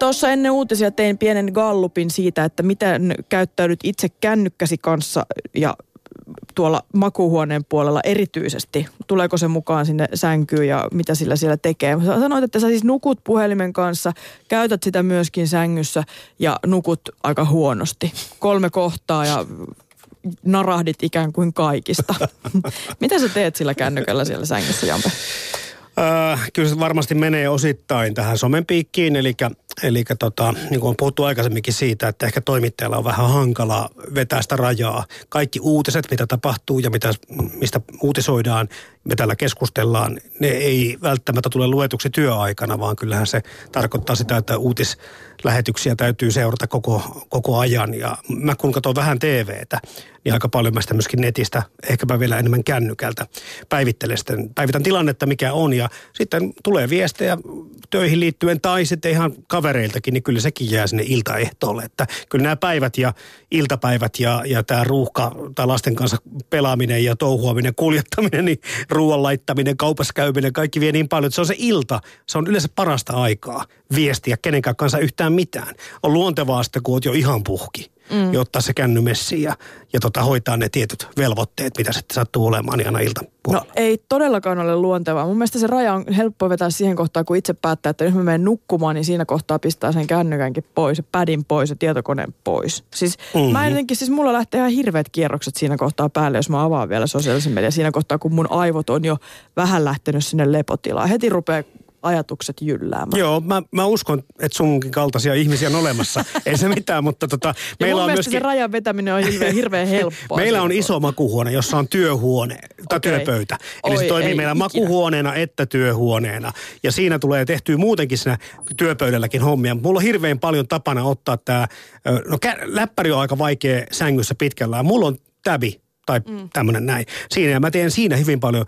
Tuossa ennen uutisia tein pienen gallupin siitä, että miten käyttäydyt itse kännykkäsi kanssa ja tuolla makuuhuoneen puolella erityisesti? Tuleeko se mukaan sinne sänkyyn ja mitä sillä siellä tekee? Sä sanoit, että sä siis nukut puhelimen kanssa, käytät sitä myöskin sängyssä ja nukut aika huonosti. Kolme kohtaa ja narahdit ikään kuin kaikista. mitä sä teet sillä kännykällä siellä sängyssä, Jampe? Äh, kyllä se varmasti menee osittain tähän somen piikkiin, eli, eli tota, niin kuin on puhuttu aikaisemminkin siitä, että ehkä toimittajalla on vähän hankala vetää sitä rajaa. Kaikki uutiset, mitä tapahtuu ja mitä, mistä uutisoidaan, me täällä keskustellaan, ne ei välttämättä tule luetuksi työaikana, vaan kyllähän se tarkoittaa sitä, että uutislähetyksiä täytyy seurata koko, koko ajan. Ja mä kun katson vähän TVtä, niin aika paljon mä sitä myöskin netistä, ehkäpä vielä enemmän kännykältä päivittelen sitten, päivitän tilannetta, mikä on. Ja sitten tulee viestejä töihin liittyen tai sitten ihan kavereiltakin, niin kyllä sekin jää sinne iltaehtoolle. Että kyllä nämä päivät ja iltapäivät ja, ja tämä ruuhka tai lasten kanssa pelaaminen ja touhuaminen, kuljettaminen, niin ruoan laittaminen, kaupassa käyminen, kaikki vie niin paljon, että se on se ilta. Se on yleensä parasta aikaa viestiä kenenkään kanssa yhtään mitään. On luontevaa sitten, kun oot jo ihan puhki mm. ja ottaa se känny messiin ja, ja tota, hoitaa ne tietyt velvoitteet, mitä sitten sattuu olemaan niin aina ilta No ei todellakaan ole luontevaa. Mun mielestä se raja on helppo vetää siihen kohtaan, kun itse päättää, että jos mä menen nukkumaan, niin siinä kohtaa pistää sen kännykänkin pois, pädin pois ja tietokoneen pois. Siis mm-hmm. mä jotenkin, siis mulla lähtee ihan hirveät kierrokset siinä kohtaa päälle, jos mä avaan vielä sosiaalisen median siinä kohtaa, kun mun aivot on jo vähän lähtenyt sinne lepotilaan. Heti rupeaa ajatukset jylläämään. Joo, mä, mä uskon, että sunkin kaltaisia ihmisiä on olemassa. Ei se mitään, mutta tota, meillä on myöskin... se rajan vetäminen on hirveän, hirveän helppoa. meillä on iso makuhuone, jossa on työhuone tai okay. työpöytä. Eli Oi, se toimii meillä ikinä. makuhuoneena että työhuoneena. Ja siinä tulee tehtyä muutenkin siinä työpöydälläkin hommia. Mulla on hirveän paljon tapana ottaa tämä, no läppäri on aika vaikea sängyssä pitkällä. Mulla on täbi tai mm. tämmöinen näin. Siinä ja mä teen siinä hyvin paljon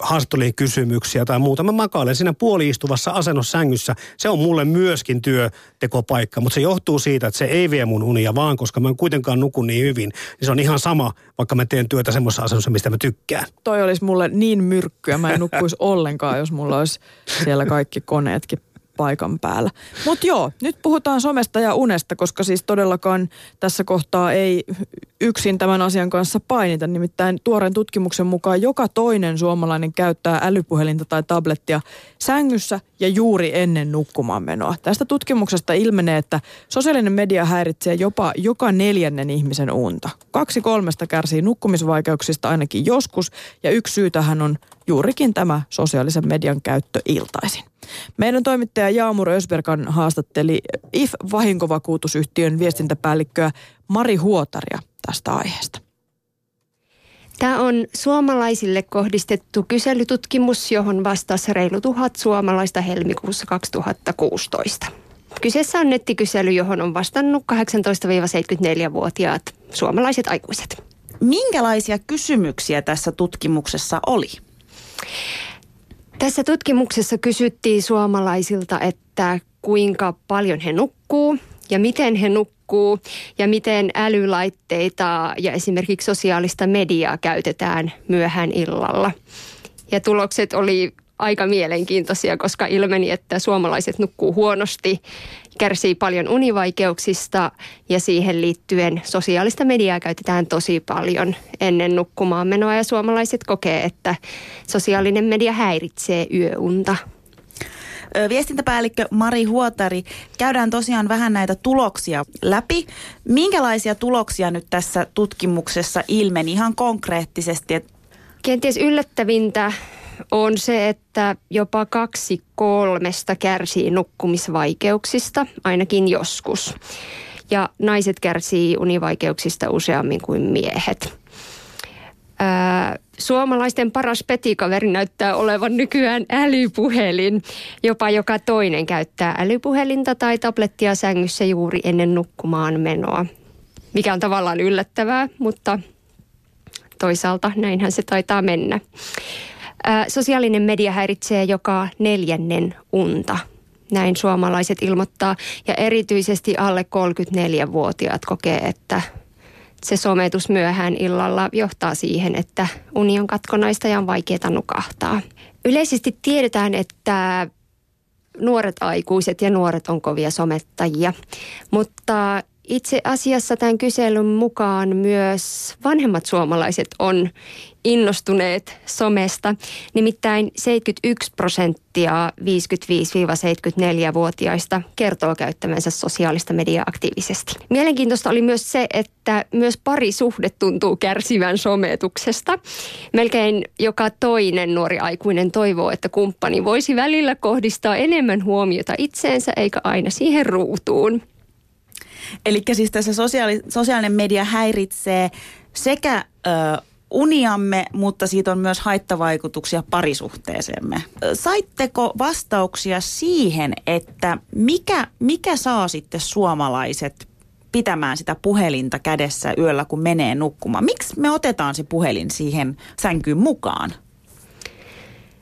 haastattelujen kysymyksiä tai muuta. Mä makailen siinä puoliistuvassa asennossa sängyssä. Se on mulle myöskin työtekopaikka, mutta se johtuu siitä, että se ei vie mun unia vaan, koska mä en kuitenkaan nukun niin hyvin. Niin se on ihan sama, vaikka mä teen työtä semmoisessa asennossa, mistä mä tykkään. Toi olisi mulle niin myrkkyä, mä en nukkuisi ollenkaan, jos mulla olisi siellä kaikki koneetkin paikan päällä. Mutta joo, nyt puhutaan somesta ja unesta, koska siis todellakaan tässä kohtaa ei yksin tämän asian kanssa painita. Nimittäin tuoreen tutkimuksen mukaan joka toinen suomalainen käyttää älypuhelinta tai tablettia sängyssä ja juuri ennen nukkumaan menoa. Tästä tutkimuksesta ilmenee, että sosiaalinen media häiritsee jopa joka neljännen ihmisen unta. Kaksi kolmesta kärsii nukkumisvaikeuksista ainakin joskus ja yksi syy tähän on juurikin tämä sosiaalisen median käyttö iltaisin. Meidän toimittaja Jaamur Ösberkan haastatteli IF-vahinkovakuutusyhtiön viestintäpäällikköä Mari Huotaria tästä aiheesta. Tämä on suomalaisille kohdistettu kyselytutkimus, johon vastasi reilu tuhat suomalaista helmikuussa 2016. Kyseessä on nettikysely, johon on vastannut 18-74-vuotiaat suomalaiset aikuiset. Minkälaisia kysymyksiä tässä tutkimuksessa oli? Tässä tutkimuksessa kysyttiin suomalaisilta, että kuinka paljon he nukkuu ja miten he nukkuu ja miten älylaitteita ja esimerkiksi sosiaalista mediaa käytetään myöhään illalla. Ja tulokset oli aika mielenkiintoisia, koska ilmeni, että suomalaiset nukkuu huonosti, kärsii paljon univaikeuksista ja siihen liittyen sosiaalista mediaa käytetään tosi paljon ennen nukkumaan menoa ja suomalaiset kokee, että sosiaalinen media häiritsee yöunta. Viestintäpäällikkö Mari Huotari, käydään tosiaan vähän näitä tuloksia läpi. Minkälaisia tuloksia nyt tässä tutkimuksessa ilmeni ihan konkreettisesti? Kenties yllättävintä on se, että jopa kaksi kolmesta kärsii nukkumisvaikeuksista, ainakin joskus. Ja naiset kärsii univaikeuksista useammin kuin miehet. Ää, suomalaisten paras petikaveri näyttää olevan nykyään älypuhelin. Jopa joka toinen käyttää älypuhelinta tai tablettia sängyssä juuri ennen nukkumaan menoa. Mikä on tavallaan yllättävää, mutta toisaalta näinhän se taitaa mennä. Sosiaalinen media häiritsee joka neljännen unta. Näin suomalaiset ilmoittaa. Ja erityisesti alle 34-vuotiaat kokee, että se sometus myöhään illalla johtaa siihen, että uni on katkonaista ja on vaikeaa nukahtaa. Yleisesti tiedetään, että nuoret aikuiset ja nuoret on kovia somettajia. Mutta itse asiassa tämän kyselyn mukaan myös vanhemmat suomalaiset on innostuneet somesta. Nimittäin 71 prosenttia 55-74-vuotiaista kertoo käyttämänsä sosiaalista mediaa aktiivisesti. Mielenkiintoista oli myös se, että myös parisuhde tuntuu kärsivän sometuksesta. Melkein joka toinen nuori aikuinen toivoo, että kumppani voisi välillä kohdistaa enemmän huomiota itseensä eikä aina siihen ruutuun. Eli siis tässä sosiaali, sosiaalinen media häiritsee sekä ö, uniamme, mutta siitä on myös haittavaikutuksia parisuhteeseemme. Saitteko vastauksia siihen, että mikä, mikä saa sitten suomalaiset pitämään sitä puhelinta kädessä yöllä, kun menee nukkumaan? Miksi me otetaan se puhelin siihen sänkyyn mukaan?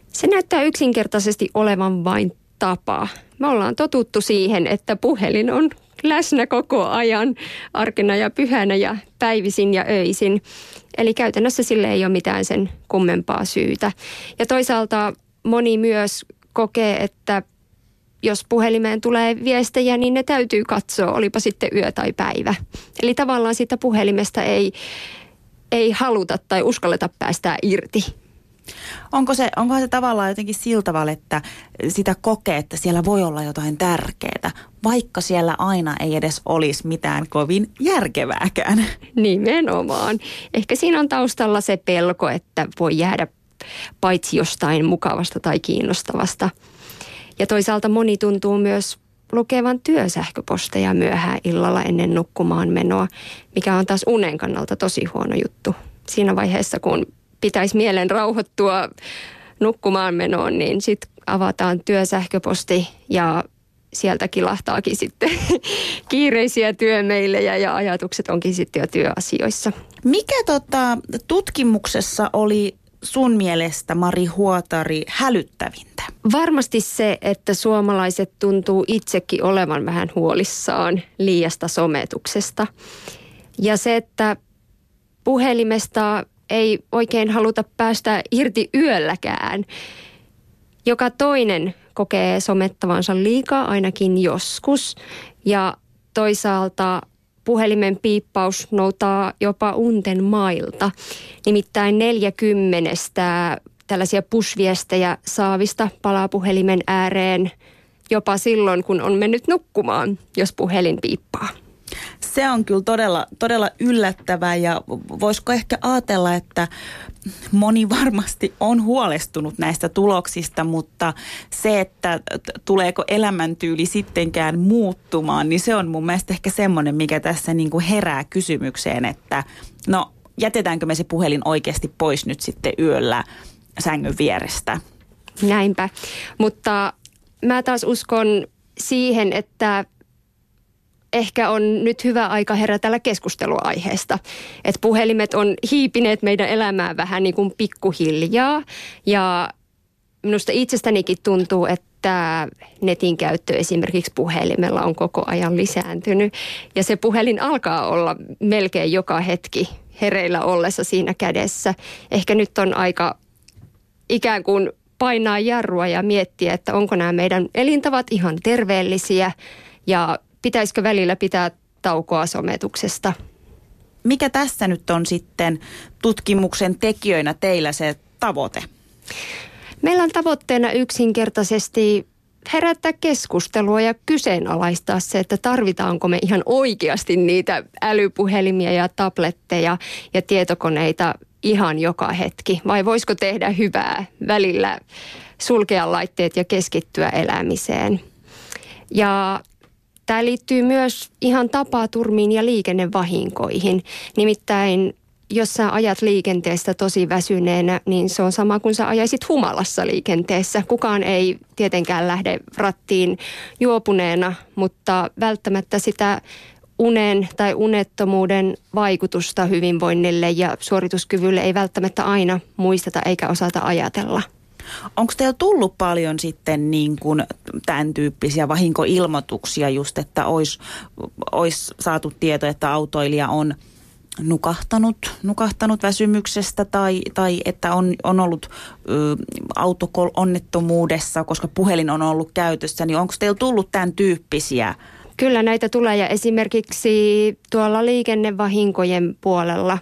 Se näyttää yksinkertaisesti olevan vain tapa. Me ollaan totuttu siihen, että puhelin on läsnä koko ajan arkena ja pyhänä ja päivisin ja öisin. Eli käytännössä sille ei ole mitään sen kummempaa syytä. Ja toisaalta moni myös kokee, että jos puhelimeen tulee viestejä, niin ne täytyy katsoa, olipa sitten yö tai päivä. Eli tavallaan siitä puhelimesta ei, ei haluta tai uskalleta päästää irti. Onko se, onko se tavallaan jotenkin sillä tavalla, että sitä kokee, että siellä voi olla jotain tärkeää, vaikka siellä aina ei edes olisi mitään kovin järkevääkään? Nimenomaan. Ehkä siinä on taustalla se pelko, että voi jäädä paitsi jostain mukavasta tai kiinnostavasta. Ja toisaalta moni tuntuu myös lukevan työsähköposteja myöhään illalla ennen nukkumaan menoa, mikä on taas unen kannalta tosi huono juttu. Siinä vaiheessa, kun pitäisi mielen rauhoittua nukkumaan menoon, niin sitten avataan työsähköposti ja sieltä kilahtaakin sitten kiireisiä työmeilejä ja ajatukset onkin sitten jo työasioissa. Mikä tota, tutkimuksessa oli sun mielestä, Mari Huotari, hälyttävintä? Varmasti se, että suomalaiset tuntuu itsekin olevan vähän huolissaan liiasta sometuksesta. Ja se, että puhelimesta ei oikein haluta päästä irti yölläkään. Joka toinen kokee somettavansa liikaa ainakin joskus ja toisaalta puhelimen piippaus noutaa jopa unten mailta. Nimittäin 40 tällaisia push-viestejä saavista palaa puhelimen ääreen jopa silloin, kun on mennyt nukkumaan, jos puhelin piippaa. Se on kyllä todella, todella yllättävää ja voisiko ehkä ajatella, että moni varmasti on huolestunut näistä tuloksista, mutta se, että tuleeko elämäntyyli sittenkään muuttumaan, niin se on mun mielestä ehkä semmoinen, mikä tässä niin kuin herää kysymykseen, että no jätetäänkö me se puhelin oikeasti pois nyt sitten yöllä sängyn vierestä? Näinpä, mutta mä taas uskon siihen, että ehkä on nyt hyvä aika herätellä keskusteluaiheesta. Että puhelimet on hiipineet meidän elämää vähän niin kuin pikkuhiljaa ja minusta itsestänikin tuntuu, että netin käyttö esimerkiksi puhelimella on koko ajan lisääntynyt. Ja se puhelin alkaa olla melkein joka hetki hereillä ollessa siinä kädessä. Ehkä nyt on aika ikään kuin painaa jarrua ja miettiä, että onko nämä meidän elintavat ihan terveellisiä ja pitäisikö välillä pitää taukoa sometuksesta? Mikä tässä nyt on sitten tutkimuksen tekijöinä teillä se tavoite? Meillä on tavoitteena yksinkertaisesti herättää keskustelua ja kyseenalaistaa se, että tarvitaanko me ihan oikeasti niitä älypuhelimia ja tabletteja ja tietokoneita ihan joka hetki. Vai voisiko tehdä hyvää välillä sulkea laitteet ja keskittyä elämiseen. Ja Tämä liittyy myös ihan tapaturmiin ja liikennevahinkoihin. Nimittäin jos sä ajat liikenteestä tosi väsyneenä, niin se on sama kuin sä ajaisit humalassa liikenteessä. Kukaan ei tietenkään lähde rattiin juopuneena, mutta välttämättä sitä unen tai unettomuuden vaikutusta hyvinvoinnille ja suorituskyvylle ei välttämättä aina muisteta eikä osata ajatella. Onko teillä tullut paljon sitten niin kuin tämän tyyppisiä vahinkoilmoituksia just, että olisi olis saatu tieto, että autoilija on nukahtanut, nukahtanut väsymyksestä tai, tai että on, on ollut autoonnettomuudessa, koska puhelin on ollut käytössä, niin onko teillä tullut tämän tyyppisiä? Kyllä näitä tulee ja esimerkiksi tuolla liikennevahinkojen puolella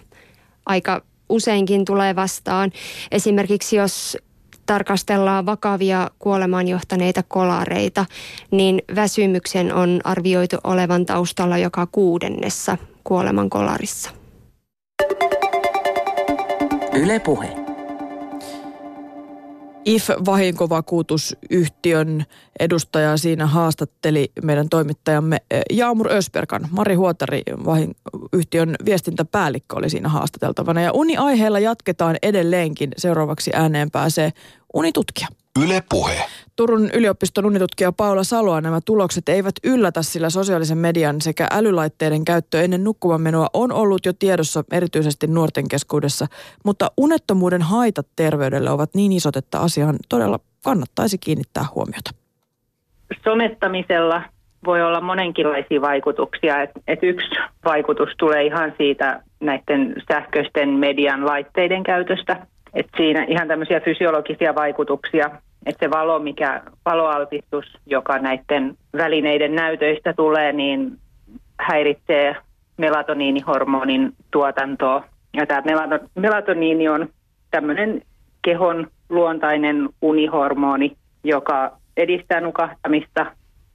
aika useinkin tulee vastaan. Esimerkiksi jos tarkastellaan vakavia kuolemaan johtaneita kolareita, niin väsymyksen on arvioitu olevan taustalla joka kuudennessa kuoleman kolarissa. Yle Puhe. IF-vahinkovakuutusyhtiön edustaja siinä haastatteli meidän toimittajamme eh, Jaamur Ösperkan. Mari Huotari, yhtiön viestintäpäällikkö, oli siinä haastateltavana. Ja uni-aiheella jatketaan edelleenkin. Seuraavaksi ääneen pääsee unitutkija. Yle Puhe. Turun yliopiston unitutkija Paula Saloa nämä tulokset eivät yllätä, sillä sosiaalisen median sekä älylaitteiden käyttö ennen nukkumanmenoa on ollut jo tiedossa erityisesti nuorten keskuudessa, mutta unettomuuden haitat terveydelle ovat niin isot, että asiaan todella kannattaisi kiinnittää huomiota. Somettamisella voi olla monenkinlaisia vaikutuksia. Et, et yksi vaikutus tulee ihan siitä näiden sähköisten median laitteiden käytöstä. Et siinä ihan tämmöisiä fysiologisia vaikutuksia, että se valo, mikä valoaltistus, joka näiden välineiden näytöistä tulee, niin häiritsee melatoniinihormonin tuotantoa. Ja tämä melatoniini on tämmöinen kehon luontainen unihormoni, joka edistää nukahtamista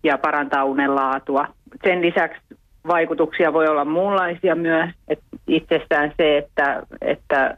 ja parantaa unen laatua. Sen lisäksi vaikutuksia voi olla muunlaisia myös. että itsestään se, että, että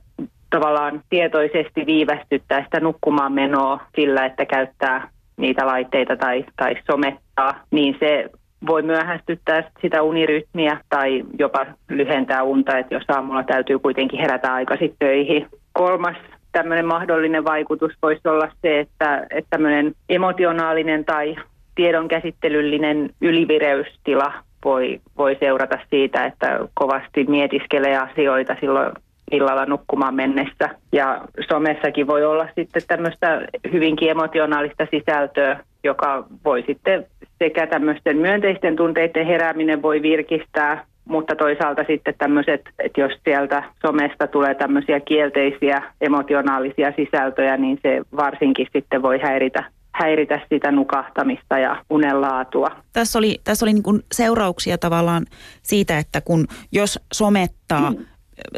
tavallaan tietoisesti viivästyttää sitä nukkumaan menoa sillä, että käyttää niitä laitteita tai, tai somettaa, niin se voi myöhästyttää sitä unirytmiä tai jopa lyhentää unta, että jos aamulla täytyy kuitenkin herätä aikaisin töihin. Kolmas tämmöinen mahdollinen vaikutus voisi olla se, että, että tämmöinen emotionaalinen tai tiedonkäsittelyllinen ylivireystila voi, voi seurata siitä, että kovasti mietiskelee asioita silloin illalla nukkumaan mennessä. Ja somessakin voi olla sitten tämmöistä hyvinkin emotionaalista sisältöä, joka voi sitten sekä tämmöisten myönteisten tunteiden herääminen voi virkistää, mutta toisaalta sitten tämmöiset, että jos sieltä somesta tulee tämmöisiä kielteisiä emotionaalisia sisältöjä, niin se varsinkin sitten voi häiritä häiritä sitä nukahtamista ja unenlaatua. Tässä oli, tässä oli niin seurauksia tavallaan siitä, että kun jos somettaa, mm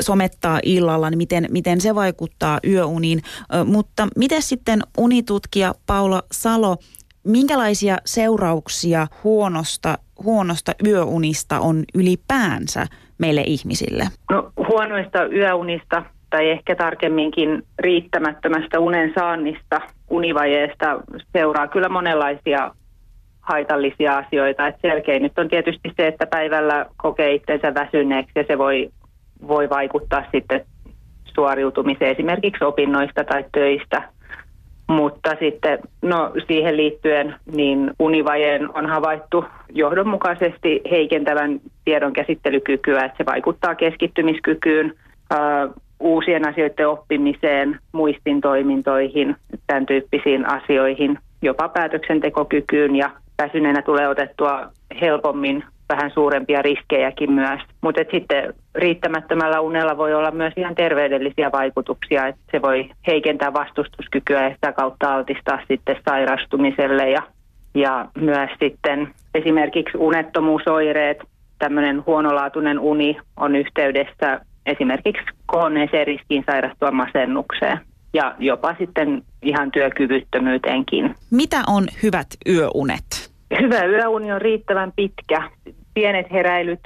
somettaa illalla, niin miten, miten se vaikuttaa yöuniin. Mutta miten sitten unitutkija Paula Salo, minkälaisia seurauksia huonosta, huonosta yöunista on ylipäänsä meille ihmisille? No, huonoista yöunista tai ehkä tarkemminkin riittämättömästä unen saannista, univajeesta seuraa kyllä monenlaisia haitallisia asioita. Et selkein nyt on tietysti se, että päivällä kokee itsensä väsyneeksi ja se voi voi vaikuttaa sitten suoriutumiseen esimerkiksi opinnoista tai töistä. Mutta sitten no, siihen liittyen niin univajeen on havaittu johdonmukaisesti heikentävän tiedon käsittelykykyä, että se vaikuttaa keskittymiskykyyn, uusien asioiden oppimiseen, muistin toimintoihin, tämän tyyppisiin asioihin, jopa päätöksentekokykyyn ja väsyneenä tulee otettua helpommin vähän suurempia riskejäkin myös. Mutta sitten riittämättömällä unella voi olla myös ihan terveydellisiä vaikutuksia, että se voi heikentää vastustuskykyä ja sitä kautta altistaa sitten sairastumiselle ja, ja myös sitten esimerkiksi unettomuusoireet, tämmöinen huonolaatuinen uni on yhteydessä esimerkiksi kohonneeseen riskiin sairastua masennukseen ja jopa sitten ihan työkyvyttömyyteenkin. Mitä on hyvät yöunet? Hyvä yöuni on riittävän pitkä pienet heräilyt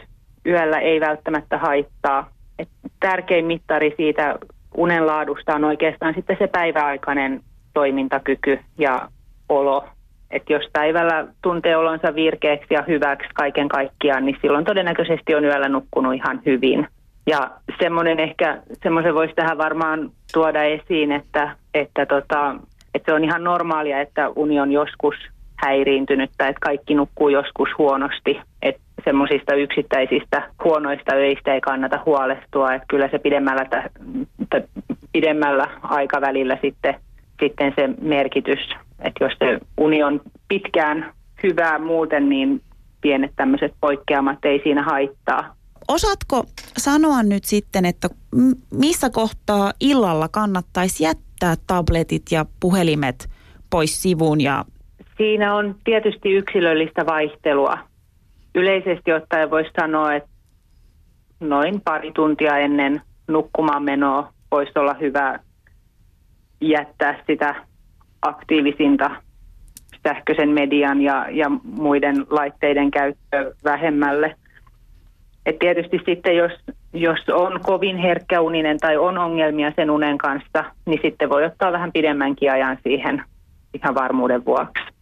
yöllä ei välttämättä haittaa. Et tärkein mittari siitä unen laadusta on oikeastaan sitten se päiväaikainen toimintakyky ja olo. Että jos päivällä tuntee olonsa virkeäksi ja hyväksi kaiken kaikkiaan, niin silloin todennäköisesti on yöllä nukkunut ihan hyvin. Ja semmoinen ehkä, semmoisen voisi tähän varmaan tuoda esiin, että, että, tota, että se on ihan normaalia, että uni on joskus häiriintynyttä, että kaikki nukkuu joskus huonosti. Että semmoisista yksittäisistä huonoista öistä ei kannata huolestua, että kyllä se pidemmällä, t- pidemmällä aikavälillä sitten, sitten se merkitys, että jos se uni on pitkään hyvää muuten, niin pienet tämmöiset poikkeamat ei siinä haittaa. osaatko sanoa nyt sitten, että missä kohtaa illalla kannattaisi jättää tabletit ja puhelimet pois sivuun ja Siinä on tietysti yksilöllistä vaihtelua. Yleisesti ottaen voisi sanoa, että noin pari tuntia ennen nukkumaan menoa voisi olla hyvä jättää sitä aktiivisinta sähköisen median ja, ja muiden laitteiden käyttö vähemmälle. Et tietysti sitten, jos, jos on kovin herkkäuninen tai on ongelmia sen unen kanssa, niin sitten voi ottaa vähän pidemmänkin ajan siihen ihan varmuuden vuoksi.